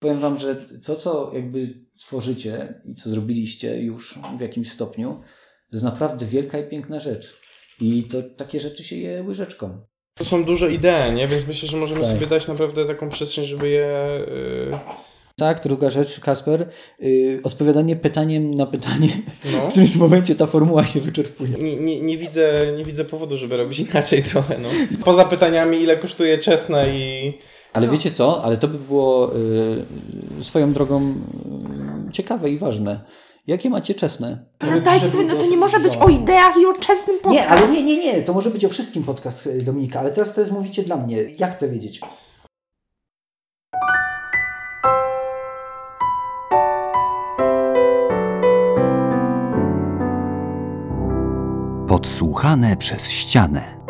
Powiem Wam, że to, co jakby tworzycie i co zrobiliście już w jakimś stopniu, to jest naprawdę wielka i piękna rzecz. I to takie rzeczy się je łyżeczką. To są duże idee, nie? Więc myślę, że możemy Tak. sobie dać naprawdę taką przestrzeń, żeby je... Yy, Tak, druga rzecz, Kasper, yy, odpowiadanie pytaniem na pytanie. no. W którymś momencie ta formuła się wyczerpuje. Nie, nie, nie, widzę, nie widzę powodu, żeby robić inaczej trochę, no. Poza pytaniami, ile kosztuje czesne i... Ale wiecie co? Ale to by było yy, swoją drogą yy, ciekawe i ważne. Jakie macie czesne? Ale dajcie sobie, no to nie może być o ideach i o czesnym podcast. Nie, ale nie, nie, nie. To może być o wszystkim podcast y, Dominika, ale teraz to jest mówicie dla mnie. Ja chcę wiedzieć. Podsłuchane przez ścianę.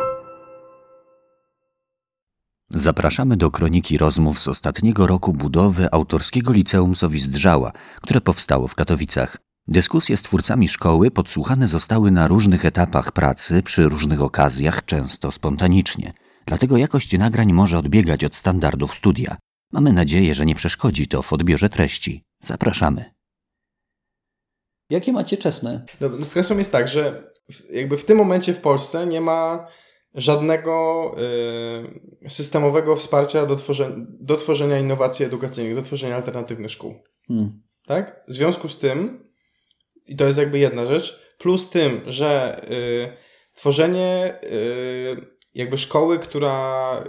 Zapraszamy do kroniki rozmów z ostatniego roku budowy autorskiego liceum Sowizdrzała, które powstało w Katowicach. Dyskusje z twórcami szkoły podsłuchane zostały na różnych etapach pracy, przy różnych okazjach, często spontanicznie. Dlatego jakość nagrań może odbiegać od standardów studia. Mamy nadzieję, że nie przeszkodzi to w odbiorze treści. Zapraszamy. Jakie macie czesne? No, z jest tak, że w- jakby w tym momencie w Polsce nie ma żadnego y, systemowego wsparcia do, tworze, do tworzenia innowacji edukacyjnych, do tworzenia alternatywnych szkół. Hmm. Tak? W związku z tym, i to jest jakby jedna rzecz, plus tym, że y, tworzenie y, jakby szkoły, która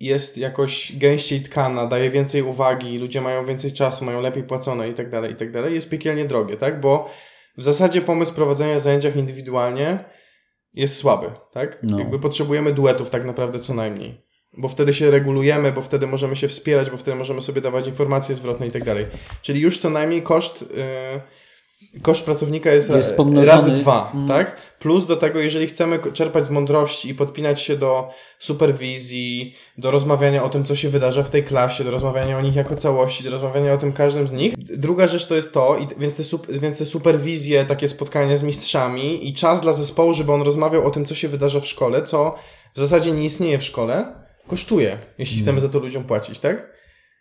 jest jakoś gęściej tkana, daje więcej uwagi, ludzie mają więcej czasu, mają lepiej płacone i tak dalej, i tak dalej, jest piekielnie drogie, tak? Bo w zasadzie pomysł prowadzenia zajęciach indywidualnie jest słaby, tak? No. Jakby potrzebujemy duetów tak naprawdę co najmniej. Bo wtedy się regulujemy, bo wtedy możemy się wspierać, bo wtedy możemy sobie dawać informacje zwrotne i tak dalej. Czyli już co najmniej koszt, yy, koszt pracownika jest, Jest ra- pomnożony. razy dwa, Mm. tak? Plus do tego, jeżeli chcemy czerpać z mądrości i podpinać się do superwizji, do rozmawiania o tym, co się wydarza w tej klasie, do rozmawiania o nich jako całości, do rozmawiania o tym każdym z nich. Druga rzecz to jest to, i więc, te więc te superwizje, takie spotkania z mistrzami i czas dla zespołu, żeby on rozmawiał o tym, co się wydarza w szkole, co w zasadzie nie istnieje w szkole, kosztuje, jeśli chcemy za to ludziom płacić, tak?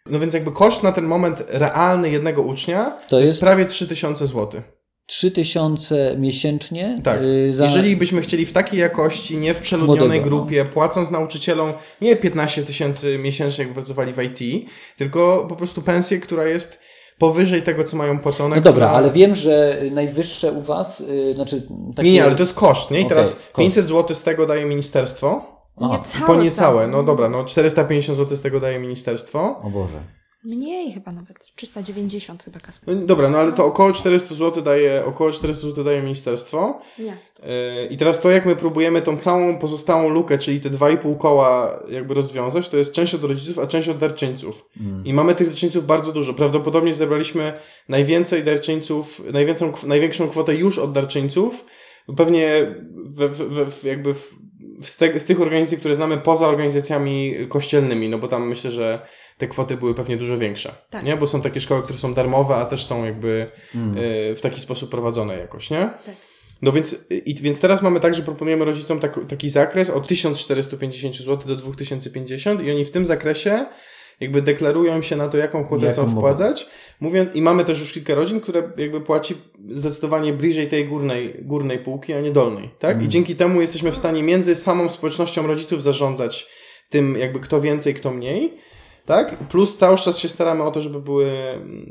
No więc jakby koszt na ten moment realny jednego ucznia to, jest, jest- prawie 3000 zł. 3000 miesięcznie? Tak. y, za... Jeżeli byśmy chcieli w takiej jakości, nie w przeludnionej Młodego, no. grupie, płacąc nauczycielom nie 15 tysięcy miesięcznie, jakby pracowali w IT, tylko po prostu pensję, która jest powyżej tego, co mają płacone. No dobra, która... ale wiem, że najwyższe u Was, y, znaczy takie... Nie, nie, ale to jest koszt, nie? I Okej, teraz koszt. 500 zł z tego daje ministerstwo. Aha. Niecałe Po niecałe, no dobra, no 450 zł z tego daje ministerstwo. O Boże. Mniej chyba nawet. 390 chyba Kasper. No, dobra, no ale to około 400 zł daje, około 400 zł daje ministerstwo. Miasto. Yy, I teraz to, jak my próbujemy tą całą pozostałą lukę, czyli te 2,5 koła jakby rozwiązać, to jest część od rodziców, a część od darczyńców. I mamy tych darczyńców bardzo dużo. Prawdopodobnie zebraliśmy najwięcej darczyńców, największą, największą kwotę już od darczyńców. Pewnie we, we, we, jakby w, z, te, z tych organizacji, które znamy poza organizacjami kościelnymi, no bo tam myślę, że te kwoty były pewnie dużo większe. Tak. Nie? Bo są takie szkoły, które są darmowe, a też są jakby Mm. y, w taki sposób prowadzone jakoś, nie? Tak. No więc, i, więc teraz mamy tak, że proponujemy rodzicom tak, taki zakres od 1450 zł do 2050 i oni w tym zakresie jakby deklarują się na to, jaką kwotę Jaką chcą wpłacać. Mówią, I mamy też już kilka rodzin, które jakby płaci zdecydowanie bliżej tej górnej, górnej półki, a nie dolnej. Tak? Mhm. I dzięki temu jesteśmy w stanie między samą społecznością rodziców zarządzać tym, jakby kto więcej, kto mniej. Tak? Plus cały czas się staramy o to, żeby były,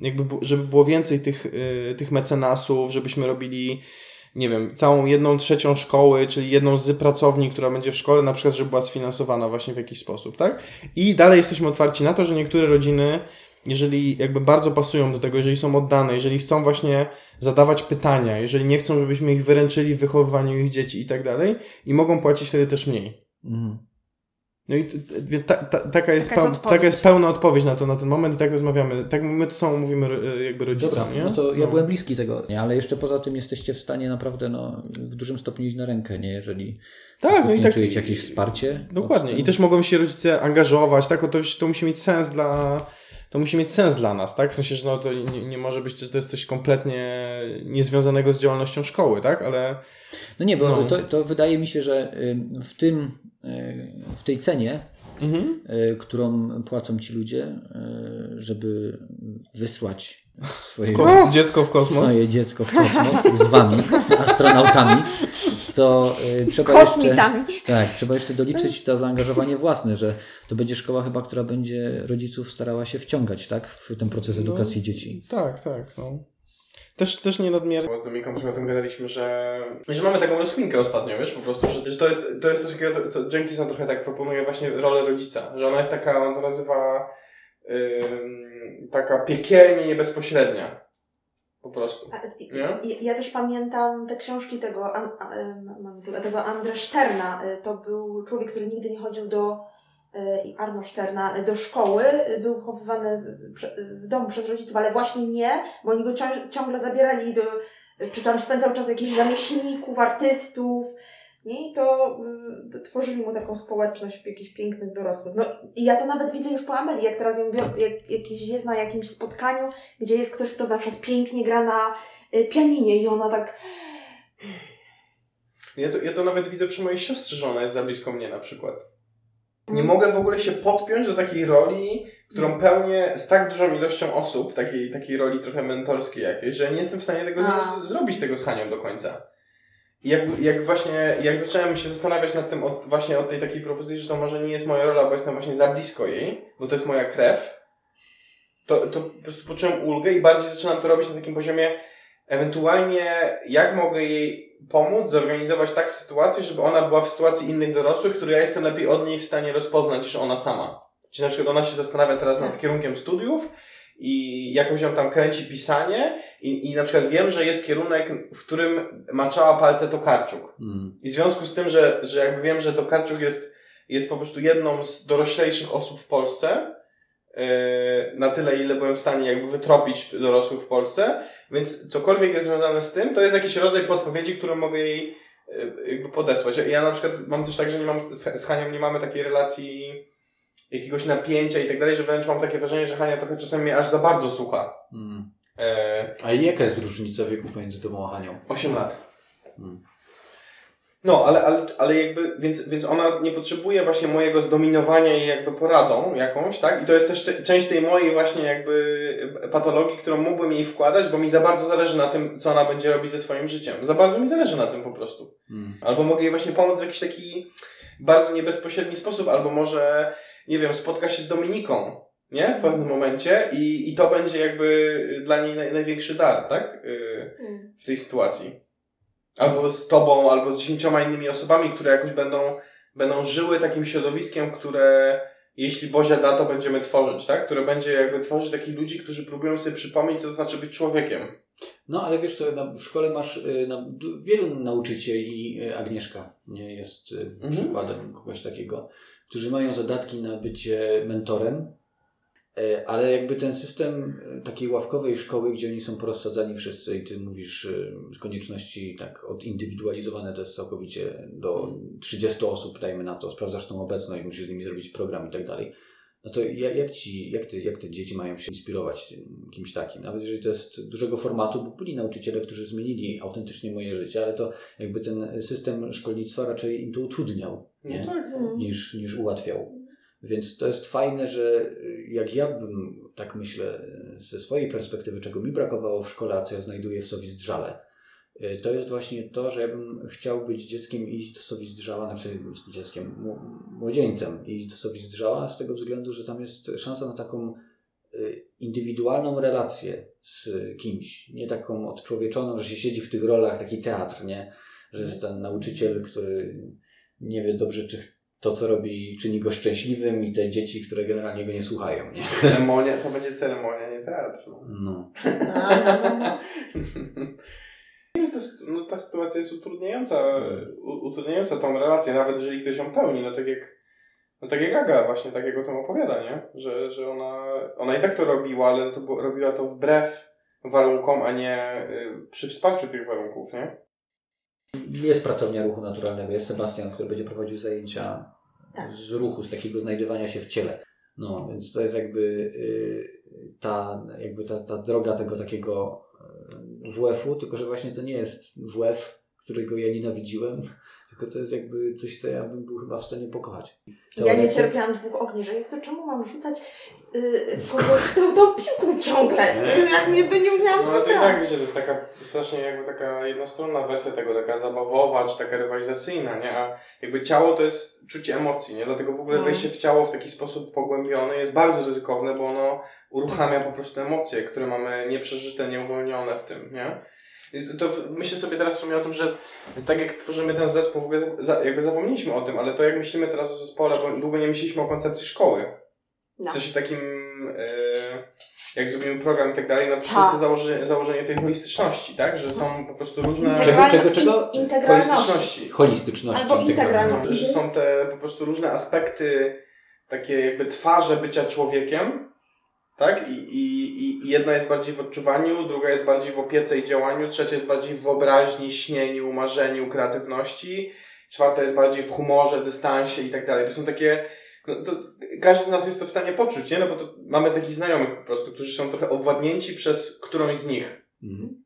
jakby, żeby było więcej tych, y, tych mecenasów, żebyśmy robili, nie wiem, całą jedną trzecią szkoły, czyli jedną z pracowni, która będzie w szkole, na przykład, żeby była sfinansowana właśnie w jakiś sposób, tak? I dalej jesteśmy otwarci na to, że niektóre rodziny, jeżeli jakby bardzo pasują do tego, jeżeli są oddane, jeżeli chcą właśnie zadawać pytania, jeżeli nie chcą, żebyśmy ich wyręczyli w wychowywaniu ich dzieci i tak dalej, i mogą płacić wtedy też mniej. Mm. No i ta, ta, taka, jest Taka jest taka jest pełna odpowiedź na to na ten moment i tak rozmawiamy. Tak my to samo mówimy ro- jakby rodzicom, Dobra, nie? no to ja byłem bliski tego, nie? ale jeszcze poza tym jesteście w stanie naprawdę no, w dużym stopniu iść na rękę, nie? jeżeli Tak, no i tak. czujecie jakieś wsparcie. Dokładnie. I też mogą się rodzice angażować, tak? O to, to musi mieć sens dla. To musi mieć sens dla nas, tak? W sensie, że no, to nie, nie może być, że to jest coś kompletnie niezwiązanego z działalnością szkoły, tak? Ale No nie, bo No. To, to wydaje mi się, że ym, w tym, y, w tej cenie Mhm. y, którą płacą ci ludzie, y, żeby wysłać swoje, Ko- dziecko w kosmos. swoje dziecko w kosmos z wami, astronautami, to y, trzeba jeszcze, Kosmitami. tak, trzeba jeszcze doliczyć to zaangażowanie własne, że to będzie szkoła chyba, która będzie rodziców starała się wciągać tak, w ten proces edukacji dzieci. Tak, tak. No. Też, też nie nadmiernie. Z Dominiką o tym gadaliśmy, że, że mamy taką rozkminkę ostatnio, wiesz, po prostu, że, że to jest, to jest coś takiego, to, to Jenkinson trochę tak proponuje właśnie rolę rodzica, że ona jest taka, on to nazywa ym, taka piekielnie niebezpośrednia. Po prostu. A, i- Nie? i- Ja też pamiętam te książki tego, an, a, tego Andre Sterna. Y, To był człowiek, który nigdy nie chodził do i Arno Sterna y, do szkoły. Y, Był wychowywany w domu przez rodziców, ale właśnie nie, bo oni go cią- ciągle zabierali do, czy tam spędzał czas jakichś rzemieślników, artystów. Nie? I to y, tworzyli mu taką społeczność jakichś pięknych dorosłych. No i ja to nawet widzę już po Amelii, jak teraz ją jak, jakiś jest na jakimś spotkaniu, gdzie jest ktoś, kto na przykład pięknie gra na y, pianinie i ona tak Ja to, ja to nawet widzę przy mojej siostrze, że ona jest za blisko mnie na przykład. Nie mogę w ogóle się podpiąć do takiej roli, którą pełnię z tak dużą ilością osób, takiej, takiej roli trochę mentorskiej jakiejś, że nie jestem w stanie tego z, zrobić tego z Hanią do końca. I jak, jak właśnie, jak zacząłem się zastanawiać nad tym od, właśnie od tej takiej propozycji, że to może nie jest moja rola, bo jestem właśnie za blisko jej, bo to jest moja krew, to, to po prostu poczułem ulgę i bardziej zaczynam to robić na takim poziomie, ewentualnie jak mogę jej pomóc, zorganizować tak sytuację, żeby ona była w sytuacji innych dorosłych, które ja jestem lepiej od niej w stanie rozpoznać niż ona sama. Czyli na przykład ona się zastanawia teraz nad kierunkiem studiów i jakoś ją tam kręci pisanie i, i na przykład wiem, że jest kierunek, w którym maczała palce Tokarczuk. Mm. I w związku z tym, że, że jakby wiem, że Tokarczuk jest, jest po prostu jedną z doroślejszych osób w Polsce, na tyle, ile byłem w stanie jakby wytropić dorosłych w Polsce, więc cokolwiek jest związane z tym, to jest jakiś rodzaj podpowiedzi, którą mogę jej yy, jakby podesłać. Ja na przykład mam też tak, że nie mam, z Hanią nie mamy takiej relacji jakiegoś napięcia i tak dalej, że wręcz mam takie wrażenie, że Hania trochę czasami mnie aż za bardzo słucha. Mm. Yy, A jaka jest różnica wieku pomiędzy tobą a Hanią? 8 lat. Mm. No, ale, ale, ale jakby, więc, więc ona nie potrzebuje właśnie mojego zdominowania jej jakby poradą jakąś, tak? I to jest też część tej mojej właśnie jakby patologii, którą mógłbym jej wkładać, bo mi za bardzo zależy na tym, co ona będzie robić ze swoim życiem. Za bardzo mi zależy na tym po prostu. Mm. Albo mogę jej właśnie pomóc w jakiś taki bardzo niebezpośredni sposób, albo może, nie wiem, spotka się z Dominiką, nie? W pewnym momencie i, i to będzie jakby dla niej naj, największy dar, tak? Y, w tej sytuacji. Albo z tobą, albo z dziesięcioma innymi osobami, które jakoś będą, będą żyły takim środowiskiem, które jeśli Bozia da, to będziemy tworzyć, tak? Które będzie jakby tworzyć takich ludzi, którzy próbują sobie przypomnieć, co to znaczy być człowiekiem. No, ale wiesz co, na, w szkole masz y, na, wielu nauczycieli, y, Agnieszka nie jest y, Mhm. przykładem kogoś takiego, którzy mają zadatki na bycie mentorem, ale jakby ten system y, takiej ławkowej szkoły, gdzie oni są porozsadzani wszyscy i ty mówisz y, z konieczności tak odindywidualizowane to jest całkowicie do 30 osób, dajmy na to, sprawdzasz tą obecność, musisz z nimi zrobić program i tak dalej. No to jak, jak, ci, jak, ty, jak te dzieci mają się inspirować tym, kimś takim? Nawet jeżeli to jest dużego formatu, bo byli nauczyciele, którzy zmienili autentycznie moje życie, ale to jakby ten system szkolnictwa raczej im to utrudniał nie? tak. niż, niż ułatwiał. Więc to jest fajne, że y, jak ja bym, tak myślę, y, ze swojej perspektywy, czego mi brakowało w szkole, a co ja znajduję w Sowizdrzale, y, to jest właśnie to, że ja bym chciał być dzieckiem i iść do Sowizdrzała, znaczy dzieckiem, młodzieńcem i iść do Sowizdrzała z tego względu, że tam jest szansa na taką indywidualną relację z kimś, nie taką odczłowieczoną, że się siedzi w tych rolach, taki teatr, nie? Że jest ten nauczyciel, który nie wie dobrze, czy to, co robi, czyni go szczęśliwym i te dzieci, które generalnie go nie słuchają, nie? Ceremonia, to będzie ceremonia, nie teatr. No. No, to jest, no, ta sytuacja jest utrudniająca, utrudniająca tą relację, nawet jeżeli ktoś ją pełni, no tak jak, no tak jak Aga właśnie tak jak o tym opowiada, nie? Że, że ona, ona i tak to robiła, ale to robiła to wbrew warunkom, a nie y, przy wsparciu tych warunków, nie? Jest pracownia ruchu naturalnego, jest Sebastian, który będzie prowadził zajęcia Tak. z ruchu, z takiego znajdywania się w ciele. No, więc to jest jakby y, ta, jakby ta, ta droga tego takiego y, WF-u, tylko że właśnie to nie jest WF, którego ja nienawidziłem, tylko to jest jakby coś, co ja bym był chyba w stanie pokochać. Ja nie cierpiałam dwóch ogni, że jak to czemu mam rzucać yy, w kogoś tą, tą piłką ciągle? Yy, jak mnie by nie umiałam No ale to i tak wiecie, to jest taka strasznie jakby taka jednostronna wersja tego, taka zabawowa, czy taka rywalizacyjna, nie? A jakby ciało to jest czucie emocji, nie? Dlatego w ogóle No. wejście w ciało w taki sposób pogłębiony jest bardzo ryzykowne, bo ono uruchamia po prostu emocje, które mamy nieprzeżyte, nieuwolnione w tym, nie? To myślę sobie teraz w sumie o tym, że tak jak tworzymy ten zespół, w ogóle za, jakby zapomnieliśmy o tym, ale to jak myślimy teraz o zespole, bo długo nie myśleliśmy o koncepcji szkoły. No. W sensie takim, e, jak zrobimy program i tak dalej, no przecież Tak. założenie, założenie tej holistyczności, tak? Że są po prostu różne Czego, czego, czego? In, integralności. holistyczności. Holistyczności. Albo integralności. Że są te po prostu różne aspekty, takie jakby twarze bycia człowiekiem, tak? I, i, i- jedna jest bardziej w odczuwaniu, druga jest bardziej w opiece i działaniu, trzecia jest bardziej w wyobraźni, śnieniu, marzeniu, kreatywności, czwarta jest bardziej w humorze, dystansie i tak dalej. To są takie no, to każdy z nas jest to w stanie poczuć, nie? No bo to mamy takich znajomych po prostu, którzy są trochę owładnięci przez którąś z nich. Mhm.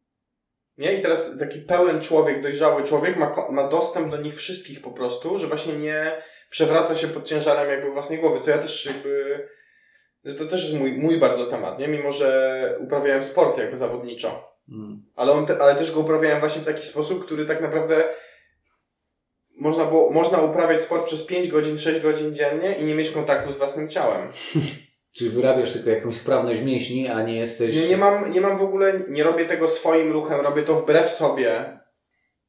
Nie? I teraz taki pełen człowiek, dojrzały człowiek ma, ma dostęp do nich wszystkich po prostu, że właśnie nie przewraca się pod ciężarem jakby własnej głowy, co ja też jakby... To też jest mój, mój bardzo temat, nie? Mimo, że uprawiałem sport jakby zawodniczo. Mhm. Ale, on te, ale też go uprawiałem właśnie w taki sposób, który tak naprawdę można, było, można uprawiać sport przez 5 godzin, 6 godzin dziennie i nie mieć kontaktu z własnym ciałem. Czyli wyrabiasz tylko jakąś sprawność mięśni, a nie jesteś... Nie, nie, mam, nie mam w ogóle, nie robię tego swoim ruchem, robię to wbrew sobie.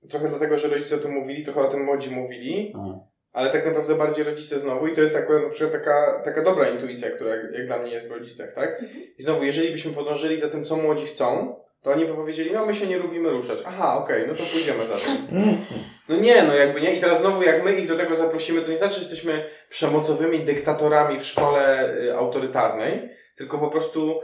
Trochę dlatego, że rodzice o tym mówili, trochę o tym młodzi mówili, A. ale tak naprawdę bardziej rodzice znowu i to jest akurat na przykład taka, taka dobra intuicja, która jak, jak dla mnie jest w rodzicach, tak? I znowu, jeżeli byśmy podążyli za tym, co młodzi chcą, to oni by powiedzieli, no my się nie lubimy ruszać. Aha, okej, no to pójdziemy za tym. No nie, no jakby nie. I teraz znowu jak my ich do tego zaprosimy, to nie znaczy, że jesteśmy przemocowymi dyktatorami w szkole y, autorytarnej, tylko po prostu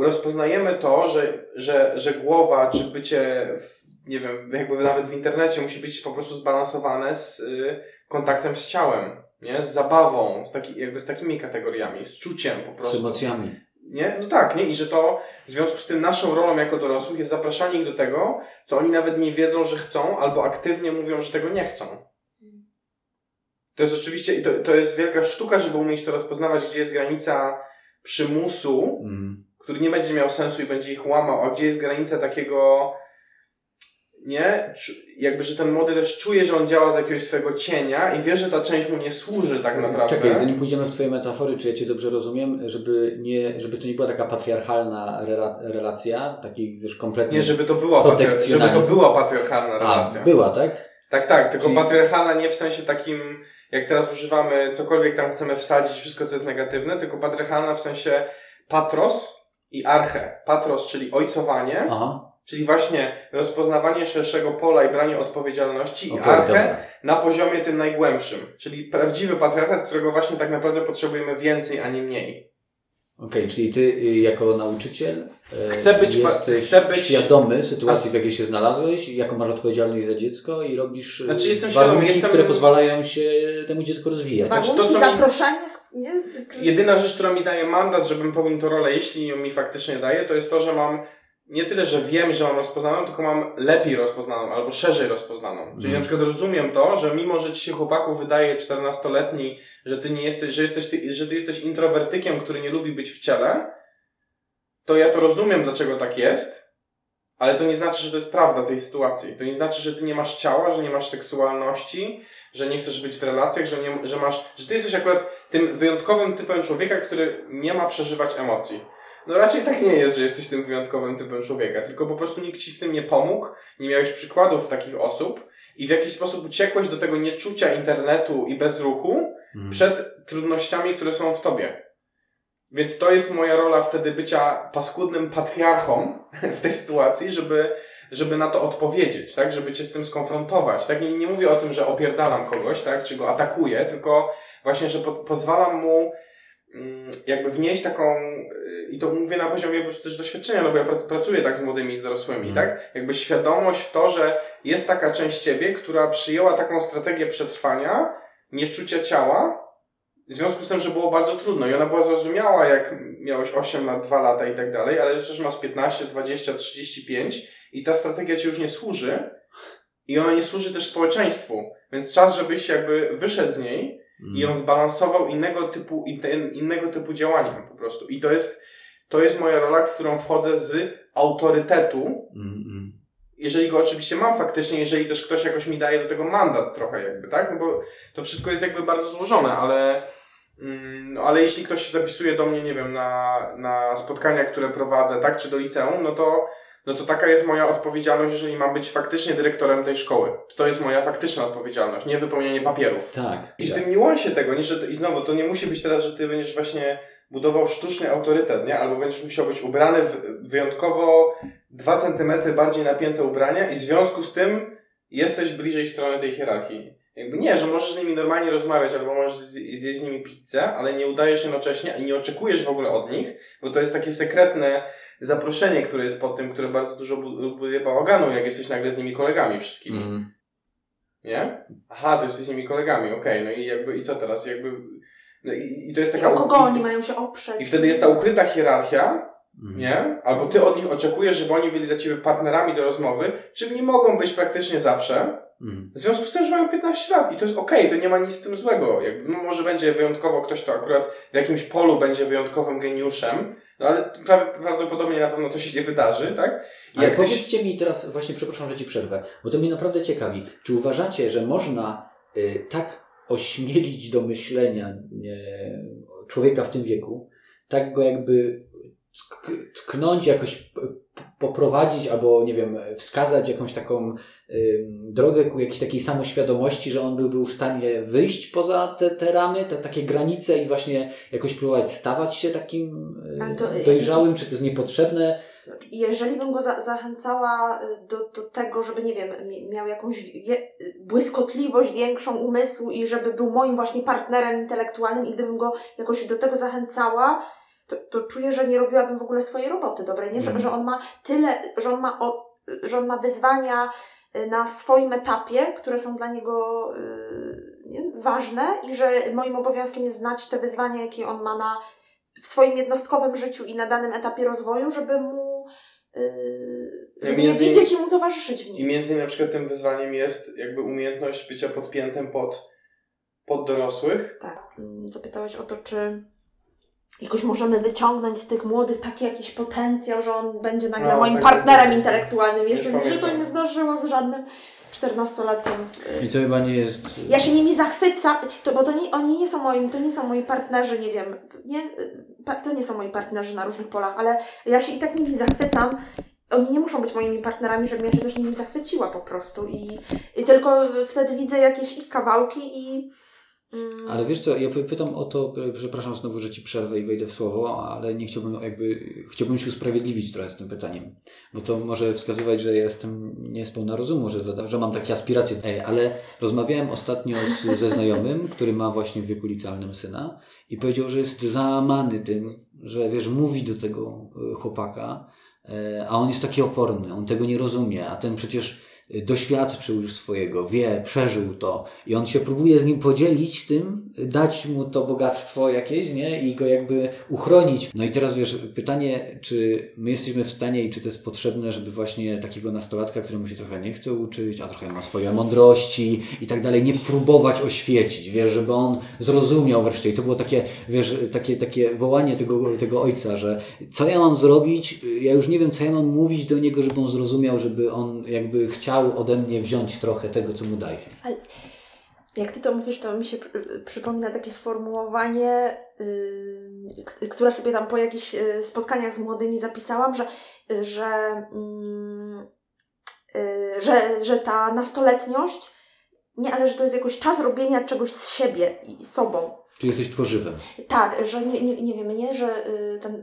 rozpoznajemy to, że, że, że głowa czy bycie, w, nie wiem, jakby nawet w internecie musi być po prostu zbalansowane z y, kontaktem z ciałem, nie? Z zabawą, z taki, jakby z takimi kategoriami, z czuciem po Z prostu. emocjami. Nie? No tak, nie? I że to w związku z tym naszą rolą jako dorosłych jest zapraszanie ich do tego, co oni nawet nie wiedzą, że chcą, albo aktywnie mówią, że tego nie chcą. To jest oczywiście, i to, to jest wielka sztuka, żeby umieć to rozpoznawać, gdzie jest granica przymusu, Mhm. który nie będzie miał sensu i będzie ich łamał, a gdzie jest granica takiego, nie? Jakby, że ten młody też czuje, że on działa z jakiegoś swojego cienia i wie, że ta część mu nie służy tak naprawdę. Czekaj, zanim pójdziemy w Twoje metafory, czy ja Cię dobrze rozumiem, żeby, nie, żeby to nie była taka patriarchalna rela, relacja, taki wiesz, kompletnie... Nie, żeby to była, patri- żeby to była patriarchalna A, relacja. była, tak? Tak, tak, tylko Czyli- patriarchalna nie w sensie takim, jak teraz używamy, cokolwiek tam chcemy wsadzić, wszystko co jest negatywne, tylko patriarchalna w sensie patros i arche. Patros, czyli ojcowanie, Aha, czyli właśnie rozpoznawanie szerszego pola i branie odpowiedzialności i okej, arche dobra. na poziomie tym najgłębszym. Czyli prawdziwy patriarchat, którego właśnie tak naprawdę potrzebujemy więcej, a nie mniej. Okej, czyli Ty y, jako nauczyciel e, Chcę być jesteś chcę być- świadomy sytuacji, w jakiej się znalazłeś, jaką masz odpowiedzialność za dziecko i robisz e, Znaczy, jestem warunki, świadomy, jestem- które pozwalają się temu dziecku rozwijać. Znaczy, to, co mi- zaproszenie, nie? Jedyna rzecz, która mi daje mandat, żebym pełnił tę rolę, jeśli ją mi faktycznie daje, to jest to, że mam nie tyle, że wiem, że mam rozpoznaną, tylko mam lepiej rozpoznaną albo szerzej rozpoznaną. Czyli Mhm. na przykład rozumiem to, że mimo, że ci się chłopaku wydaje 14-letni, że ty nie jesteś, że jesteś, ty, że ty jesteś introwertykiem, który nie lubi być w ciele, to ja to rozumiem, dlaczego tak jest, ale to nie znaczy, że to jest prawda tej sytuacji. To nie znaczy, że ty nie masz ciała, że nie masz seksualności, że nie chcesz być w relacjach, że, nie, że masz, że ty jesteś akurat tym wyjątkowym typem człowieka, który nie ma przeżywać emocji. No raczej tak nie jest, że jesteś tym wyjątkowym typem człowieka, tylko po prostu nikt ci w tym nie pomógł, nie miałeś przykładów takich osób i w jakiś sposób uciekłeś do tego nieczucia internetu i bezruchu Mhm. przed trudnościami, które są w tobie. Więc to jest moja rola wtedy bycia paskudnym patriarchą w tej sytuacji, żeby, żeby na to odpowiedzieć, tak? Żeby cię z tym skonfrontować, tak? I nie mówię o tym, że opierdalam kogoś, tak? Czy go atakuję, tylko właśnie, że po, pozwalam mu mm, jakby wnieść taką, y, i to mówię na poziomie po prostu też doświadczenia, no bo ja prac- pracuję tak z młodymi i z dorosłymi, Mhm. tak? Jakby świadomość w to, że jest taka część ciebie, która przyjęła taką strategię przetrwania, nieczucia ciała, w związku z tym, że było bardzo trudno i ona była zrozumiała, jak miałeś 8 lat, 2 lata i tak dalej, ale już też masz 15, 20, 35 i ta strategia ci już nie służy, i ona nie służy też społeczeństwu. Więc czas, żebyś jakby wyszedł z niej i ją zbalansował innego typu, in- innego typu działaniem po prostu. I to jest, to jest moja rola, w którą wchodzę z autorytetu, Mm, mm. jeżeli go oczywiście mam faktycznie, jeżeli też ktoś jakoś mi daje do tego mandat trochę jakby, tak? No bo to wszystko jest jakby bardzo złożone, ale, mm, no, ale jeśli ktoś się zapisuje do mnie, nie wiem, na, na spotkania, które prowadzę, tak? Czy do liceum, no to, no to taka jest moja odpowiedzialność, jeżeli mam być faktycznie dyrektorem tej szkoły. To jest moja faktyczna odpowiedzialność, nie wypełnianie papierów. Tak. I w tym niuansie tego, nie, że to, i znowu, to nie musi być teraz, że ty będziesz właśnie budował sztuczny autorytet, nie? Albo będziesz musiał być ubrany w wyjątkowo 2 cm bardziej napięte ubrania i w związku z tym jesteś bliżej strony tej hierarchii. Jakby nie, że możesz z nimi normalnie rozmawiać, albo możesz zje- zjeść z nimi pizzę, ale nie udajesz jednocześnie i nie oczekujesz w ogóle od nich, bo to jest takie sekretne zaproszenie, które jest pod tym, które bardzo dużo bu- buduje bałaganu, jak jesteś nagle z nimi kolegami wszystkimi. Mm. Nie? Aha, to jesteś z nimi kolegami, okej, no i jakby, i co teraz? Jakby, no i, i to jest I taka... o kogo i- oni mają się oprzeć? I wtedy jest ta ukryta hierarchia, Mm. nie? Albo ty od nich oczekujesz, żeby oni byli dla ciebie partnerami do rozmowy, czym nie mogą być praktycznie zawsze, Mm. w związku z tym, że mają 15 lat i to jest okej, to nie ma nic z tym złego. Jakby, no może będzie wyjątkowo ktoś, kto akurat w jakimś polu będzie wyjątkowym geniuszem, no ale pra prawdopodobnie na pewno to się nie wydarzy, tak? I Ale jak ktoś... powiedzcie mi teraz, właśnie przepraszam, że Ci przerwę, bo to mnie naprawdę ciekawi. Czy uważacie, że można y, tak ośmielić do myślenia y, człowieka w tym wieku, tak go jakby tk- tknąć, jakoś poprowadzić albo, nie wiem, wskazać jakąś taką y, drogę ku jakiejś takiej samoświadomości, że on by był w stanie wyjść poza te, te ramy, te takie granice i właśnie jakoś próbować stawać się takim y, to- dojrzałym, czy to jest niepotrzebne? Jeżeli bym go za zachęcała y, do, do tego, żeby, nie wiem, mi- miał jakąś błyskotliwość większą umysłu i żeby był moim właśnie partnerem intelektualnym i gdybym go jakoś do tego zachęcała, to, to czuję, że nie robiłabym w ogóle swojej roboty dobrej, nie? Że, Mhm. że on ma tyle, że on ma, o, że on ma wyzwania y, na swoim etapie, które są dla niego y, nie? ważne i że moim obowiązkiem jest znać te wyzwania, jakie on ma na, w swoim jednostkowym życiu i na danym etapie rozwoju, żeby mu yy, żeby je między- widzieć i mu towarzyszyć w I nim. między innymi na przykład tym wyzwaniem jest jakby umiejętność bycia podpiętym pod, pod dorosłych. Tak. Mm, Zapytałeś o to, czy jakoś możemy wyciągnąć z tych młodych taki jakiś potencjał, że on będzie nagle No, moim tak, partnerem tak. intelektualnym. Jeszcze mi się to nie zdarzyło z żadnym czternastolatkiem. I to chyba nie jest. Ja się nimi zachwycam, to, bo to nie, oni nie są moim, to nie są moi partnerzy, nie wiem, nie, to nie są moi partnerzy na różnych polach, ale ja się i tak nimi zachwycam. Oni nie muszą być moimi partnerami, żebym ja się też nimi zachwyciła po prostu i, i tylko wtedy widzę jakieś ich kawałki i Ale wiesz co, ja py- pytam o to, e, przepraszam znowu, że ci przerwę i wejdę w słowo, ale nie chciałbym jakby, chciałbym się usprawiedliwić trochę z tym pytaniem, bo to może wskazywać, że jestem nie z pełna rozumu, że, zada, że mam takie aspiracje, E, ale rozmawiałem ostatnio z, ze znajomym, który ma właśnie w wieku licealnym syna i powiedział, że jest załamany tym, że wiesz, mówi do tego e, chłopaka, e, a on jest taki oporny, on tego nie rozumie, a ten przecież doświadczył już swojego, wie, przeżył to i on się próbuje z nim podzielić tym, dać mu to bogactwo jakieś, nie? I go jakby uchronić. No i teraz wiesz, pytanie, czy my jesteśmy w stanie i czy to jest potrzebne, żeby właśnie takiego nastolatka, któremu się trochę nie chce uczyć, a trochę ma swoje mądrości i tak dalej, nie próbować oświecić, wiesz, żeby on zrozumiał wreszcie. I to było takie, wiesz, takie, takie wołanie tego, tego ojca, że co ja mam zrobić, ja już nie wiem, co ja mam mówić do niego, żeby on zrozumiał, żeby on jakby chciał ode mnie wziąć trochę tego, co mu daje. Jak ty to mówisz, to mi się przy- przypomina takie sformułowanie, yy, które sobie tam po jakichś yy, spotkaniach z młodymi zapisałam, że, yy, że, yy, że, że ta nastoletniość, nie, ale że to jest jakoś czas robienia czegoś z siebie i sobą. Czy jesteś tworzywem? Tak, że nie, nie, nie wiem, nie, że y, ten,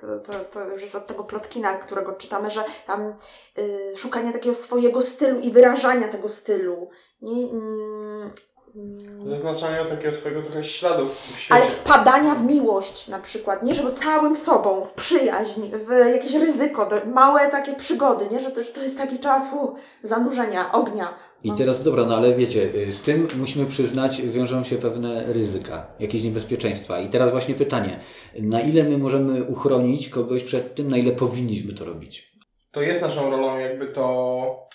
to, to, to, już jest od tego plotkina, którego czytamy, że tam y, szukanie takiego swojego stylu i wyrażania tego stylu. Nie, mm, mm, Zaznaczania takiego swojego trochę śladów w świecie. ale wpadania w miłość na przykład, nie, żeby całym sobą, w przyjaźń, w jakieś ryzyko, małe takie przygody, nie, że to, że to jest taki czas u, zanurzenia, ognia. I No. teraz, dobra, no ale wiecie, y, z tym musimy przyznać, wiążą się pewne ryzyka, jakieś niebezpieczeństwa. I teraz właśnie pytanie, na ile my możemy uchronić kogoś przed tym, na ile powinniśmy to robić? to jest naszą rolą jakby to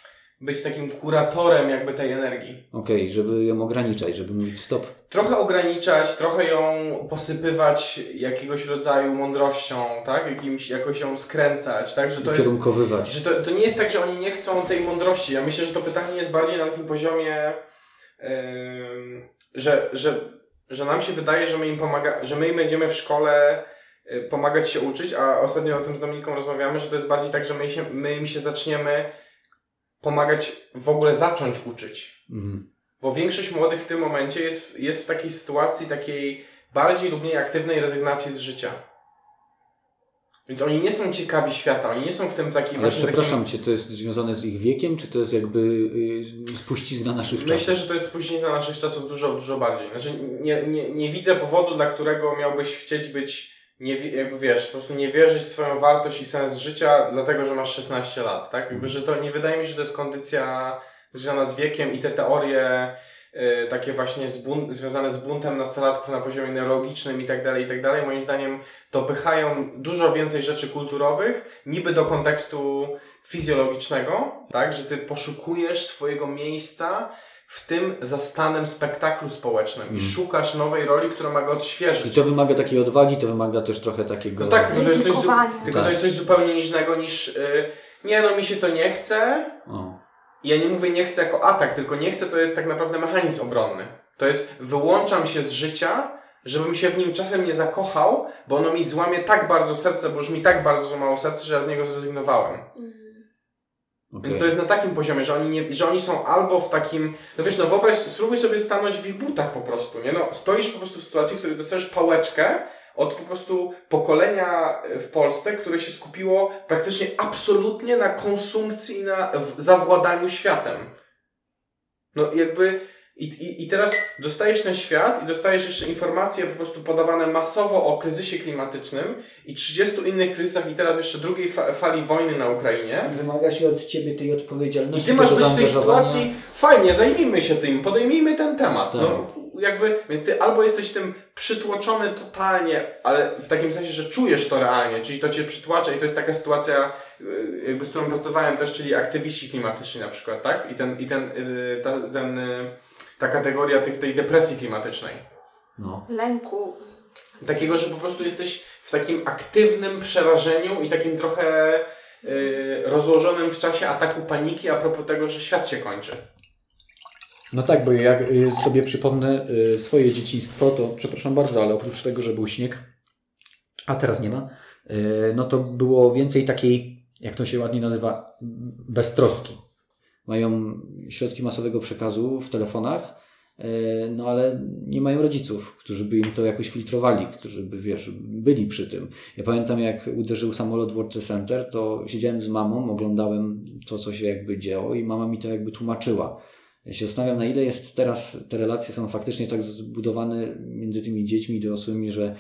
być takim kuratorem jakby tej energii. Okej, żeby ją ograniczać, żeby mówić stop. Trochę ograniczać, trochę ją posypywać jakiegoś rodzaju mądrością, tak? Jakimś, jakoś ją skręcać, tak? Że to jest, że to, to nie jest tak, że oni nie chcą tej mądrości. Ja myślę, że to pytanie jest bardziej na takim poziomie, ym, że, że, że nam się wydaje, że my im pomaga, że my im będziemy w szkole y, pomagać się uczyć, a ostatnio o tym z Dominiką rozmawiamy, że to jest bardziej tak, że my, się, my im się zaczniemy pomagać w ogóle zacząć uczyć. Mhm. Bo większość młodych w tym momencie jest, jest w takiej sytuacji takiej bardziej lub mniej aktywnej rezygnacji z życia. Więc oni nie są ciekawi świata, oni nie są w tym takim Ale właśnie przepraszam takim... cię, to jest związane z ich wiekiem, czy to jest jakby y, spuścizna naszych czasów? Myślę, że to jest spuścizna naszych czasów dużo, dużo bardziej. Znaczy nie, nie, nie widzę powodu, dla którego miałbyś chcieć być, nie, jakby wiesz, po prostu nie wierzyć w swoją wartość i sens życia, dlatego, że masz 16 lat, tak? Jakby, że to nie wydaje mi się, że to jest kondycja związana z wiekiem i te teorie y, takie właśnie z bun- związane z buntem nastolatków na poziomie neurologicznym i tak dalej, i tak dalej, moim zdaniem dopychają dużo więcej rzeczy kulturowych, niby do kontekstu fizjologicznego, tak, że ty poszukujesz swojego miejsca w tym zastanym spektaklu społecznym i Mm. szukasz nowej roli, która ma go I odświeżyć. to wymaga takiej odwagi, to wymaga też trochę takiego... No tak, tylko to jest coś, tylko Tak. to jest coś zupełnie innego niż y, nie no, mi się to nie chce, O. I ja nie mówię nie chcę jako atak, tylko nie chcę to jest tak naprawdę mechanizm obronny. To jest wyłączam się z życia, żebym się w nim czasem nie zakochał, bo ono mi złamie tak bardzo serce, bo już mi tak bardzo złamało serce, że ja z niego zrezygnowałem. Okej. Więc to jest na takim poziomie, że oni, nie, że oni są albo w takim, no wiesz, no wyobraź, spróbuj sobie stanąć w ich butach po prostu, nie? No, stoisz po prostu w sytuacji, w której dostajesz pałeczkę od po prostu pokolenia w Polsce, które się skupiło praktycznie absolutnie na konsumpcji i na zawładaniu światem. No jakby i, i, i teraz dostajesz ten świat i dostajesz jeszcze informacje po prostu podawane masowo o kryzysie klimatycznym i 30 innych kryzysach i teraz jeszcze drugiej fa- fali wojny na Ukrainie. Wymaga się od ciebie tej I odpowiedzialności. ty masz być w tej sytuacji, fajnie, zajmijmy się tym, podejmijmy ten temat. Tak. No, jakby, więc ty albo jesteś tym przytłoczony totalnie, ale w takim sensie, że czujesz to realnie, czyli to cię przytłacza i to jest taka sytuacja, y, jakby z którą pracowałem też, czyli aktywiści klimatyczni na przykład, tak? I ten, i ten, y, ta, ten, y, ta kategoria tych, tej depresji klimatycznej. No. Lęku. Takiego, że po prostu jesteś w takim aktywnym przerażeniu i takim trochę y, rozłożonym w czasie ataku paniki a propos tego, że świat się kończy. No tak, bo jak y, sobie przypomnę y, swoje dzieciństwo, to przepraszam bardzo, ale oprócz tego, że był śnieg, a teraz nie ma, no to było więcej takiej, jak to się ładnie nazywa, beztroski. Mają środki masowego przekazu w telefonach, y, no ale nie mają rodziców, którzy by im to jakoś filtrowali, którzy by, wiesz, byli przy tym. Ja pamiętam, jak uderzył samolot w World Trade Center, to siedziałem z mamą, oglądałem to, co się jakby działo i mama mi to jakby tłumaczyła. Ja się zastanawiam, na ile jest teraz, te relacje są faktycznie tak zbudowane między tymi dziećmi i dorosłymi, że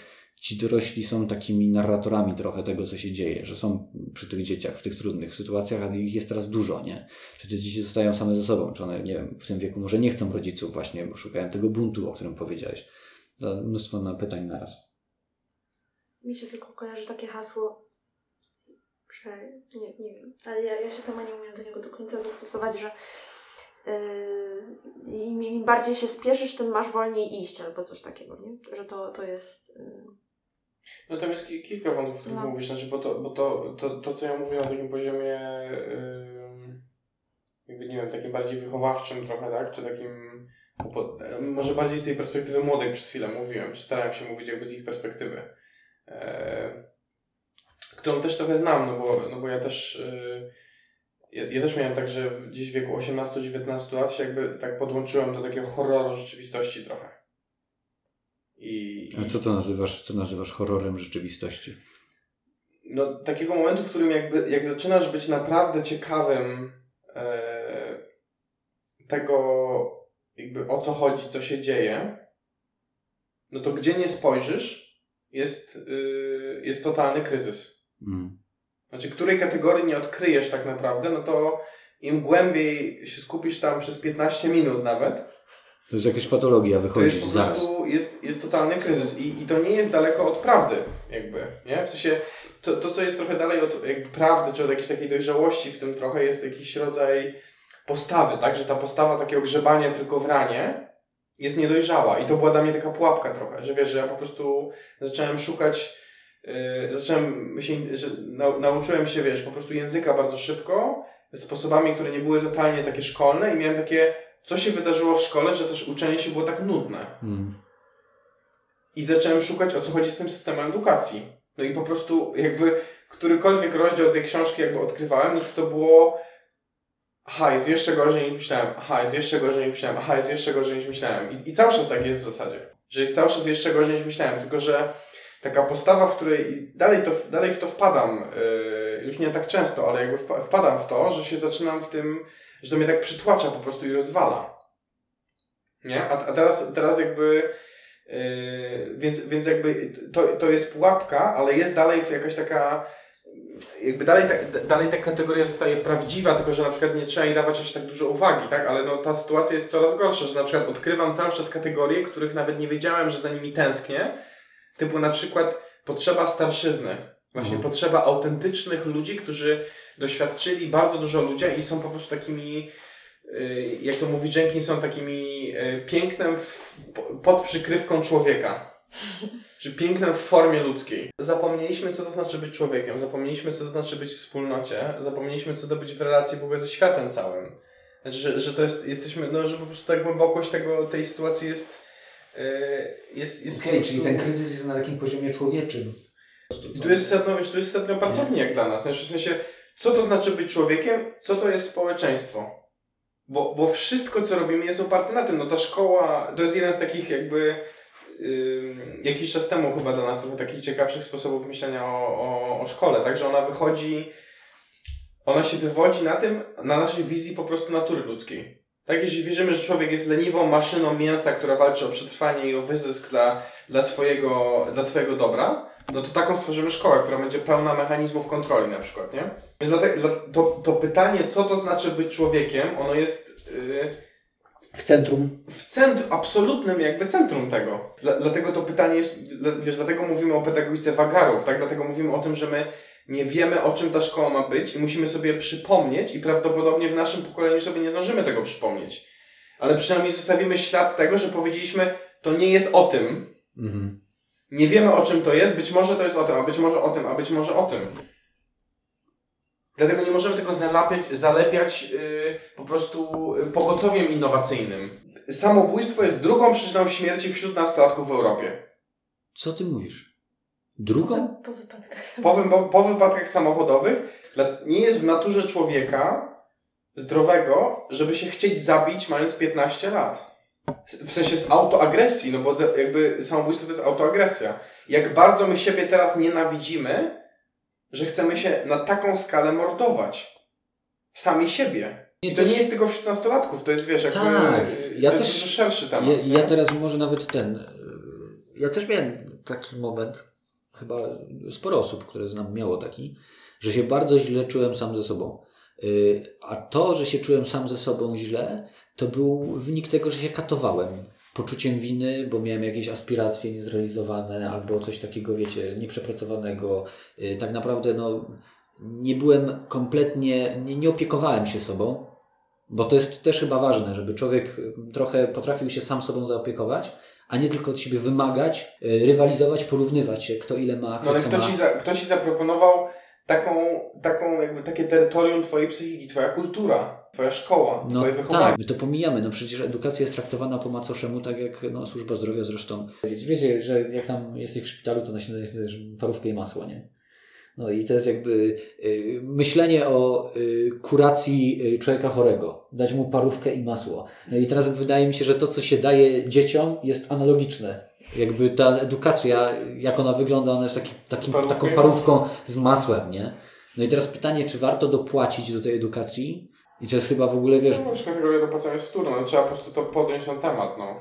ci dorośli są takimi narratorami trochę tego, co się dzieje, że są przy tych dzieciach w tych trudnych sytuacjach, ale ich jest teraz dużo, nie? Czy te dzieci zostają same ze sobą, czy one, nie wiem, w tym wieku może nie chcą rodziców właśnie, bo szukają tego buntu, o którym powiedziałeś. To mnóstwo na pytań naraz. Mi się tylko kojarzy takie hasło, że nie, nie wiem, ale ja, ja się sama nie umiem do niego do końca zastosować, że yy, im, bardziej się spieszysz, tym masz wolniej iść, albo coś takiego, nie? Że to, to jest... Yy, No tam jest ki- kilka wątków, o których No. mówisz, znaczy, bo, to, bo to, to, to, co ja mówię na takim poziomie ym, jakby, nie wiem, takim bardziej wychowawczym trochę, tak, czy takim może bardziej z tej perspektywy młodej przez chwilę mówiłem, czy starałem się mówić jakby z ich perspektywy, e, którą też trochę znam, no bo, no bo ja też y, ja, ja też miałem tak, że gdzieś w wieku 18-19 lat się jakby tak podłączyłem do takiego horroru rzeczywistości trochę. I, A co to nazywasz, co nazywasz horrorem rzeczywistości? no, takiego momentu, w którym jakby, jak zaczynasz być naprawdę ciekawym e, tego, jakby o co chodzi, co się dzieje, no to gdzie nie spojrzysz, jest, y, jest totalny kryzys. Mm. Znaczy, której kategorii nie odkryjesz tak naprawdę, no to im głębiej się skupisz tam przez 15 minut nawet, To jest jakaś patologia, to wychodzi jest po prostu jest, jest totalny kryzys I, i to nie jest daleko od prawdy, jakby, nie? W sensie, to, to co jest trochę dalej od jakby prawdy, czy od jakiejś takiej dojrzałości w tym trochę jest jakiś rodzaj postawy, tak? Że ta postawa takiego grzebania tylko w ranie jest niedojrzała. I to była dla mnie taka pułapka trochę, że wiesz, że ja po prostu zacząłem szukać, yy, zacząłem się, że nau, nauczyłem się, wiesz, po prostu języka bardzo szybko, sposobami, które nie były totalnie takie szkolne i miałem takie, co się wydarzyło w szkole, że też uczenie się było tak nudne. Mm. I zacząłem szukać, o co chodzi z tym systemem edukacji. No i po prostu jakby którykolwiek rozdział tej książki jakby odkrywałem, no to to było aha, jest jeszcze gorzej niż myślałem, aha, jest jeszcze gorzej niż myślałem, aha, jest jeszcze gorzej niż myślałem. I, i cały czas tak jest w zasadzie. Że jest cały czas jeszcze gorzej niż myślałem, tylko że taka postawa, w której dalej, to, dalej w to wpadam, yy, już nie tak często, ale jakby wpa- wpadam w to, że się zaczynam w tym, że to mnie tak przytłacza po prostu i rozwala. Nie? A, a teraz, teraz jakby Yy, więc, więc jakby to, to jest pułapka, ale jest dalej jakaś taka jakby dalej ta, dalej ta kategoria zostaje prawdziwa, tylko że na przykład nie trzeba jej dawać aż tak dużo uwagi, tak? Ale no, ta sytuacja jest coraz gorsza, że na przykład odkrywam cały czas kategorie, których nawet nie wiedziałem, że za nimi tęsknię, typu na przykład potrzeba starszyzny, właśnie Mhm. potrzeba autentycznych ludzi, którzy doświadczyli bardzo dużo ludzi i są po prostu takimi y, jak to mówi Jenkins, są takimi y, pięknem w, pod przykrywką człowieka. Czy pięknem w formie ludzkiej. Zapomnieliśmy, co to znaczy być człowiekiem, zapomnieliśmy, co to znaczy być w wspólnocie, zapomnieliśmy, co to być w relacji w ogóle ze światem całym. Znaczy, Że, że to jest, jesteśmy, no, że po prostu ta głębokość tego, tej sytuacji jest, y, jest, jest prostu- czyli ten kryzys jest na takim poziomie człowieczym. I tu jest wiesz, tu jest sedno pracowni jak dla nas. Znaczy, w sensie, co to znaczy być człowiekiem, co to jest społeczeństwo. Bo, bo wszystko, co robimy, jest oparte na tym. No ta szkoła, to jest jeden z takich jakby jakiś czas temu chyba dla nas trochę takich ciekawszych sposobów myślenia o, o, o szkole, tak? Że ona wychodzi, ona się wywodzi na tym, na naszej wizji po prostu natury ludzkiej. Tak, jeśli wierzymy, że człowiek jest leniwą maszyną mięsa, która walczy o przetrwanie i o wyzysk dla, dla, swojego, dla swojego dobra, no to taką stworzymy szkołę, która będzie pełna mechanizmów kontroli na przykład, nie? Więc to, to pytanie, co to znaczy być człowiekiem, ono jest yy, W centrum. w centrum, absolutnym jakby centrum tego. Dla, dlatego to pytanie jest, wiesz, dlatego mówimy o pedagogice wagarów, tak? Dlatego mówimy o tym, że my nie wiemy, o czym ta szkoła ma być i musimy sobie przypomnieć i prawdopodobnie w naszym pokoleniu sobie nie zdążymy tego przypomnieć. Ale przynajmniej zostawimy ślad tego, że powiedzieliśmy, to nie jest o tym, Mhm. Nie wiemy o czym to jest, być może to jest o tym, a być może o tym, a być może o tym. Dlatego nie możemy tego zalepiać, zalepiać yy, po prostu yy, pogotowiem innowacyjnym. Samobójstwo jest drugą przyczyną śmierci wśród nastolatków w Europie. Co ty mówisz? Drugą? Po wypadkach Po, samochodowych. wy, po wypadkach samochodowych dla, nie jest w naturze człowieka zdrowego, żeby się chcieć zabić mając 15 lat. W sensie z autoagresji, no bo jakby samobójstwo to jest autoagresja. Jak bardzo my siebie teraz nienawidzimy, że chcemy się na taką skalę mordować. Sami siebie. I to nie jest tylko wśród nastolatków, to jest, wiesz, jakby, Tak, ja to też- jest szerszy temat. Ja, ja teraz może nawet ten. y, Ja też miałem taki moment, chyba sporo osób, które znam, miało taki, że się bardzo źle czułem sam ze sobą. Y, A to, że się czułem sam ze sobą źle, to był wynik tego, że się katowałem poczuciem winy, bo miałem jakieś aspiracje niezrealizowane albo coś takiego, wiecie, nieprzepracowanego. Y, Tak naprawdę, no, nie byłem kompletnie, nie, nie opiekowałem się sobą, bo to jest też chyba ważne, żeby człowiek y, trochę potrafił się sam sobą zaopiekować, a nie tylko od siebie wymagać, y, rywalizować, porównywać się, kto ile ma, kto No ale co kto ma. ci, za, kto ci zaproponował taką, taką jakby takie terytorium twojej psychiki, twoja kultura, twoja szkoła, No twoje wychowanie. tak, my to pomijamy. No przecież edukacja jest traktowana po macoszemu, tak jak no, służba zdrowia zresztą. Wiecie, że jak tam jesteś w szpitalu, to na śniadanie jesz parówkę i masło, nie? No i to jest jakby y, myślenie o y, kuracji y, człowieka chorego. Dać mu parówkę i masło. No i teraz wydaje mi się, że to, co się daje dzieciom, jest analogiczne. Jakby ta edukacja, jak ona wygląda, ona jest taki, Parówka taką parówką z masłem, nie? No i teraz pytanie, czy warto dopłacić do tej edukacji? I to jest chyba w ogóle, wiesz, No, już kategoria dopłacenia jest wtórna, no, trzeba po prostu to podjąć ten temat, no.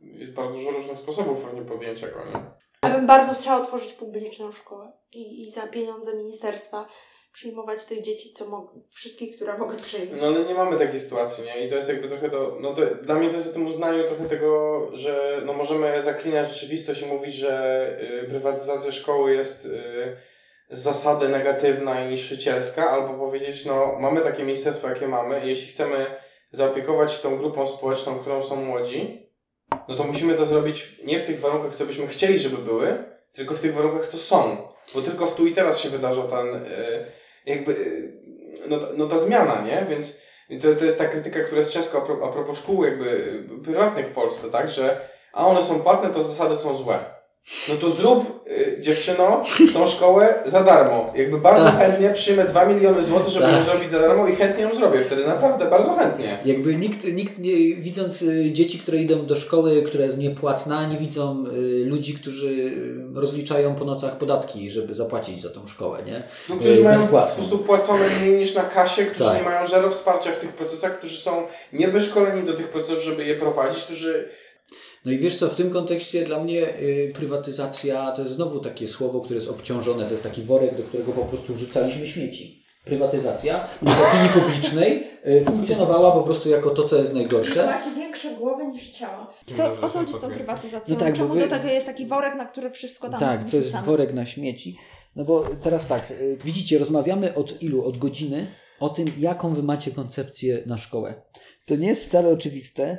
Jest bardzo dużo różnych sposobów pewnie podjęcia go, nie? Ja bym bardzo chciała otworzyć publiczną szkołę i, i za pieniądze ministerstwa przyjmować tych dzieci, co mogą, wszystkich, które mogę przyjąć. No ale nie mamy takiej sytuacji, nie? I to jest jakby trochę do... No to dla mnie to jest o tym uznaniu trochę tego, że no możemy zaklinać rzeczywistość i mówić, że y, prywatyzacja szkoły jest y, zasady negatywna i niszczycielska, albo powiedzieć, no mamy takie ministerstwo, jakie mamy i jeśli chcemy zaopiekować tą grupą społeczną, którą są młodzi, no to musimy to zrobić nie w tych warunkach, co byśmy chcieli, żeby były, tylko w tych warunkach, co są. Bo tylko w tu i teraz się wydarza ten, y, jakby, y, no, no ta zmiana, nie? Więc to, to jest ta krytyka, która jest często a pro- a propos szkół jakby y, prywatnych w Polsce, tak? Że a one są płatne, to zasady są złe. No to zrób, y, dziewczyno, tą szkołę za darmo. Jakby bardzo Tak. chętnie przyjmę 2 miliony złotych, żeby Tak. ją zrobić za darmo i chętnie ją zrobię. Wtedy naprawdę bardzo chętnie. Jakby nikt, nikt nie, widząc y, dzieci, które idą do szkoły, która jest niepłatna, nie widzą y, ludzi, którzy y, rozliczają po nocach podatki, żeby zapłacić za tą szkołę, nie? No, którzy Y, mają po prostu płacone mniej niż na kasie, którzy Tak. nie mają żadnego wsparcia w tych procesach, którzy są niewyszkoleni do tych procesów, żeby je prowadzić, którzy No i wiesz co, w tym kontekście dla mnie y, prywatyzacja to jest znowu takie słowo, które jest obciążone, to jest taki worek, do którego po prostu wrzucaliśmy śmieci. Prywatyzacja w opinii publicznej y, funkcjonowała po prostu jako to, co jest najgorsze. Macie większe głowy niż ciała. Co, o co chodzi z tą prywatyzacją? No tak, bo Czemu wy- do tego jest taki worek, na który wszystko tam Tak, to jest worek na śmieci. No bo teraz tak, y, widzicie, rozmawiamy od ilu? Od godziny o tym, jaką wy macie koncepcję na szkołę. To nie jest wcale oczywiste,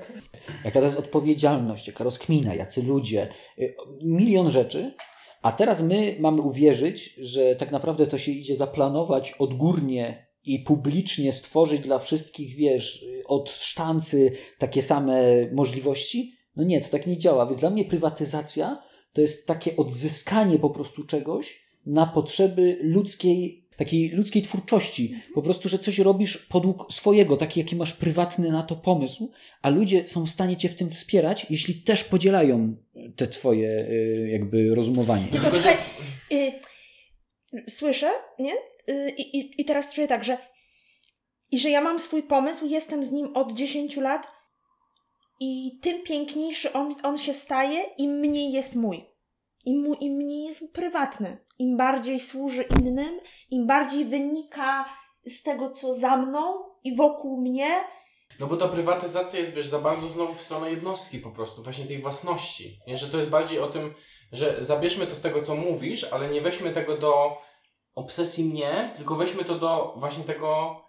jaka to jest odpowiedzialność, jaka rozkmina, jacy ludzie, y, milion rzeczy. A teraz my mamy uwierzyć, że tak naprawdę to się idzie zaplanować odgórnie i publicznie stworzyć dla wszystkich, wiesz, od sztancy takie same możliwości. No nie, to tak nie działa. Więc dla mnie prywatyzacja to jest takie odzyskanie po prostu czegoś na potrzeby ludzkiej, takiej ludzkiej twórczości. Po prostu, że coś robisz podług swojego, taki jaki masz prywatny na to pomysł, a ludzie są w stanie cię w tym wspierać, jeśli też podzielają te twoje y, jakby rozumowanie. Tylko że- czekaj, y, słyszę, nie? Y, i, i, I teraz czuję tak, że i że ja mam swój pomysł, jestem z nim od 10 lat i tym piękniejszy on, on się staje, im mniej jest mój. Im, Im mniej jest prywatny. Im bardziej służy innym, im bardziej wynika z tego, co za mną i wokół mnie. No bo ta prywatyzacja jest, wiesz, za bardzo znowu w stronę jednostki po prostu, właśnie tej własności. Nie, że to jest bardziej o tym, że zabierzmy to z tego, co mówisz, ale nie weźmy tego do obsesji mnie, tylko weźmy to do właśnie tego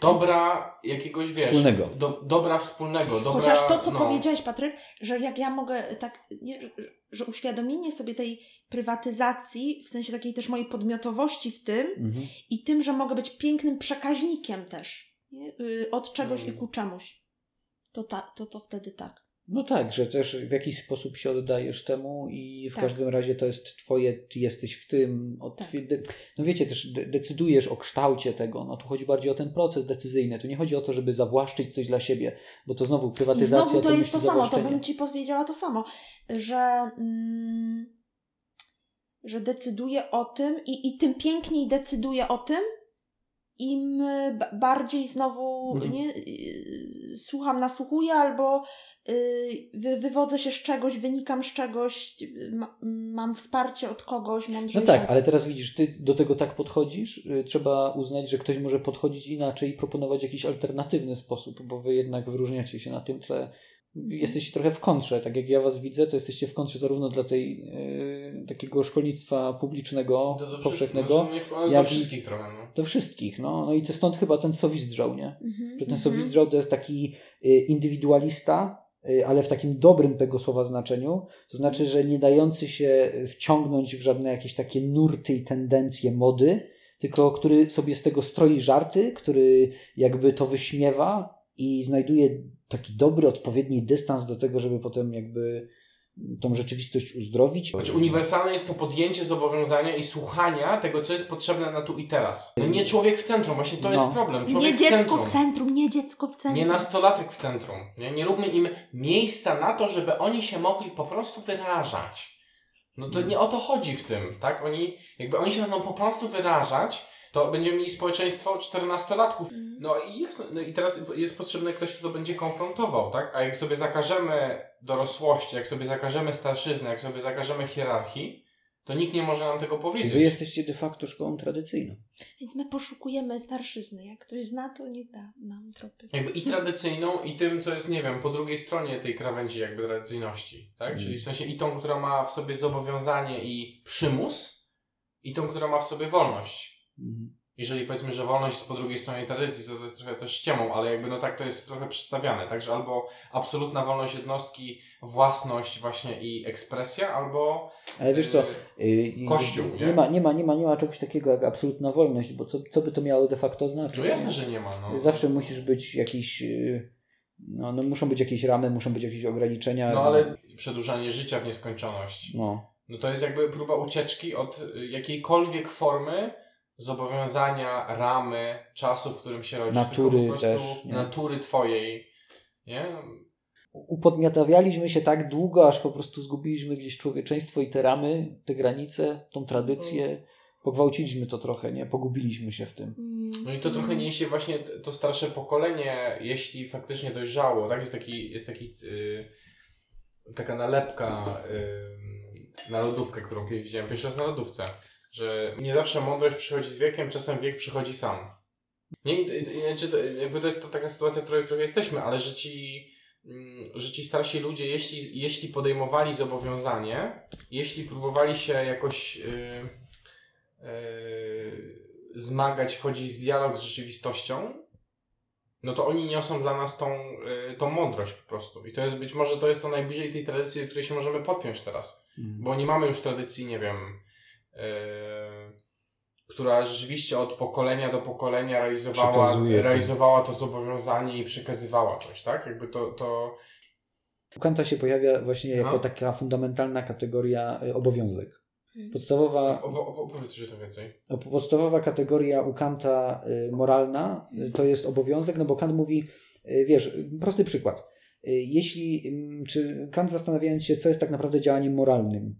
dobra jakiegoś, wiesz... Wspólnego. Do, dobra wspólnego, dobra... Chociaż to, co no. powiedziałeś, Patryk, że jak ja mogę tak, nie, że- uświadomienie sobie tej prywatyzacji, w sensie takiej też mojej podmiotowości w tym Mhm. i tym, że mogę być pięknym przekaźnikiem też nie? Y, od czegoś Mm. i ku czemuś, to, ta, to, to wtedy tak. No tak, że też w jakiś sposób się oddajesz temu i w Tak. każdym razie to jest twoje, ty jesteś w tym. Od, Tak. no wiecie, też de, decydujesz o kształcie tego. No tu chodzi bardziej o ten proces decyzyjny. Tu nie chodzi o to, żeby zawłaszczyć coś dla siebie, bo to znowu I prywatyzacja znowu to to jest to samo, to bym Ci powiedziała to samo, że, mm, że decyduję o tym i, i tym piękniej decyduję o tym, im ba- bardziej znowu Mhm. nie, y, słucham, nasłuchuję albo y, wy, wywodzę się z czegoś, wynikam z czegoś, ma, mam wsparcie od kogoś No mądrzejszego. tak, ale teraz widzisz, ty do tego tak podchodzisz. y, Trzeba uznać, że ktoś może podchodzić inaczej i proponować jakiś alternatywny sposób, bo wy jednak wyróżniacie się na tym tle. Jesteście trochę w kontrze. Tak jak ja was widzę, to jesteście w kontrze zarówno dla tej y, takiego szkolnictwa publicznego, Do, do powszechnego, wszystkich, znaczy, jak do i- wszystkich trochę, no. do wszystkich. No, no i to stąd chyba ten sowizdrzał, nie? Mhm, Że ten mhm. sowizdrzał to jest taki y, indywidualista, y, ale w takim dobrym tego słowa znaczeniu. To znaczy, że nie dający się wciągnąć w żadne jakieś takie nurty i tendencje mody, tylko który sobie z tego stroi żarty, który jakby to wyśmiewa i znajduje taki dobry, odpowiedni dystans do tego, żeby potem jakby tą rzeczywistość uzdrowić. Znaczy uniwersalne jest to podjęcie zobowiązania i słuchania tego, co jest potrzebne na tu i teraz. No nie człowiek w centrum, właśnie to No. jest problem. Człowiek Nie w dziecko centrum. w centrum, nie dziecko w centrum. Nie nastolatek w centrum. Nie, nie róbmy im miejsca na to, żeby oni się mogli po prostu wyrażać. No to nie o to chodzi w tym, tak? Oni, jakby oni się będą po prostu wyrażać, to będziemy mieli społeczeństwo 14-latków. No i jasne, no i teraz jest potrzebny ktoś, kto to będzie konfrontował, tak? A jak sobie zakażemy dorosłości, jak sobie zakażemy starszyzny, jak sobie zakażemy hierarchii, to nikt nie może nam tego Czyli powiedzieć. wy jesteście de facto szkołą tradycyjną. Więc my poszukujemy starszyzny. Jak ktoś zna, to niech da nam tropy. Jakby i tradycyjną, i tym, co jest, nie wiem, po drugiej stronie tej krawędzi jakby tradycyjności, tak? Mm. Czyli w sensie i tą, która ma w sobie zobowiązanie i przymus, i tą, która ma w sobie wolność. Mhm. Jeżeli powiedzmy, że wolność jest po drugiej stronie tradycji, to to jest trochę też ściemą, ale jakby no tak to jest trochę przedstawiane. Także albo absolutna wolność jednostki, własność właśnie i ekspresja, albo Ale wiesz co, yy, Kościół, nie? nie? ma, nie, ma, nie, ma, nie ma czegoś takiego jak absolutna wolność, bo co, co by to miało de facto znaczyć? no jasne, że nie ma. No. Zawsze musisz być jakiś. yy, No, no muszą być jakieś ramy, muszą być jakieś ograniczenia. No ale przedłużanie życia w nieskończoność. No, No to jest jakby próba ucieczki od jakiejkolwiek formy zobowiązania, ramy, czasu, w którym się rodzisz. Natury tylko po prostu też, nie? Natury twojej. Nie? upodmiotawialiśmy się tak długo, aż po prostu zgubiliśmy gdzieś człowieczeństwo i te ramy, te granice, tą tradycję. Pogwałciliśmy to trochę, nie? Pogubiliśmy się w tym. No i to trochę niesie właśnie to starsze pokolenie, jeśli faktycznie dojrzało, tak? Jest taki, jest taki y, taka nalepka y, na lodówkę, którą kiedyś widziałem pierwszy raz na lodówce, że nie zawsze mądrość przychodzi z wiekiem, czasem wiek przychodzi sam. Nie, znaczy to, jakby to jest to taka sytuacja, w której, w której jesteśmy, ale że ci, mm, że ci starsi ludzie, jeśli, jeśli podejmowali zobowiązanie, jeśli próbowali się jakoś y, y, zmagać, wchodzić w dialog z rzeczywistością, no to oni niosą dla nas tą, y, tą mądrość po prostu. I to jest być może to jest to najbliżej tej tradycji, do której się możemy podpiąć teraz. Bo nie mamy już tradycji, nie wiem, yy, która rzeczywiście od pokolenia do pokolenia realizowała, to. realizowała to zobowiązanie i przekazywała coś, tak? Jakby to, to U Kanta się pojawia właśnie jako No. taka fundamentalna kategoria y, obowiązek. Podstawowa, Opo- opo- opowiedz coś o tym więcej. podstawowa kategoria u Kanta y, moralna to jest obowiązek, no bo Kant mówi, wiesz, prosty przykład. Jeśli, ym, czy Kant zastanawiając się, co jest tak naprawdę działaniem moralnym,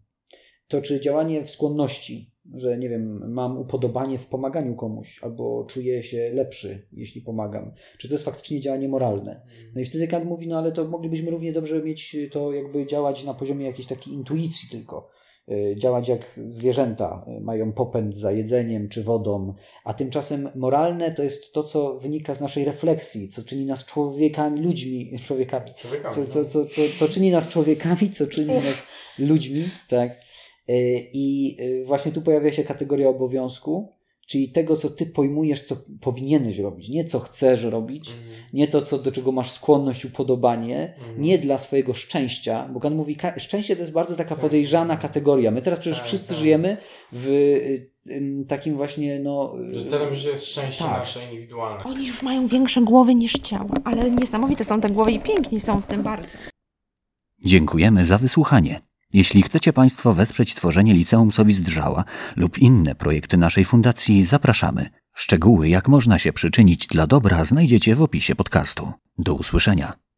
to czy działanie w skłonności, że nie wiem, mam upodobanie w pomaganiu komuś, albo czuję się lepszy, jeśli pomagam, czy to jest faktycznie działanie moralne? No i wtedy Kant mówi, no ale to moglibyśmy równie dobrze mieć to jakby działać na poziomie jakiejś takiej intuicji tylko. Y, Działać jak zwierzęta, y, mają popęd za jedzeniem czy wodą, a tymczasem moralne to jest to, co wynika z naszej refleksji, co czyni nas człowiekami, ludźmi, człowiekami, Człowiekami. co, no. co, co, co, co czyni nas człowiekami, co czyni nas ludźmi, tak. Y, I y, właśnie tu pojawia się kategoria obowiązku, czyli tego, co ty pojmujesz, co powinieneś robić, nie co chcesz robić, Mhm. nie to, co, do czego masz skłonność, upodobanie, Mhm. nie dla swojego szczęścia, bo Kant mówi, szczęście to jest bardzo taka Tak. podejrzana kategoria. My teraz przecież Tak, wszyscy tak. żyjemy w y, takim właśnie, no... y, Że celem życia jest szczęście Tak. nasze indywidualne. Oni już mają większe głowy niż ciała, ale niesamowite są te głowy i piękni są w tym bardzo. Dziękujemy za wysłuchanie. Jeśli chcecie Państwo wesprzeć tworzenie Liceum Sowizdrzała lub inne projekty naszej fundacji, zapraszamy. Szczegóły, jak można się przyczynić dla dobra, znajdziecie w opisie podcastu. Do usłyszenia.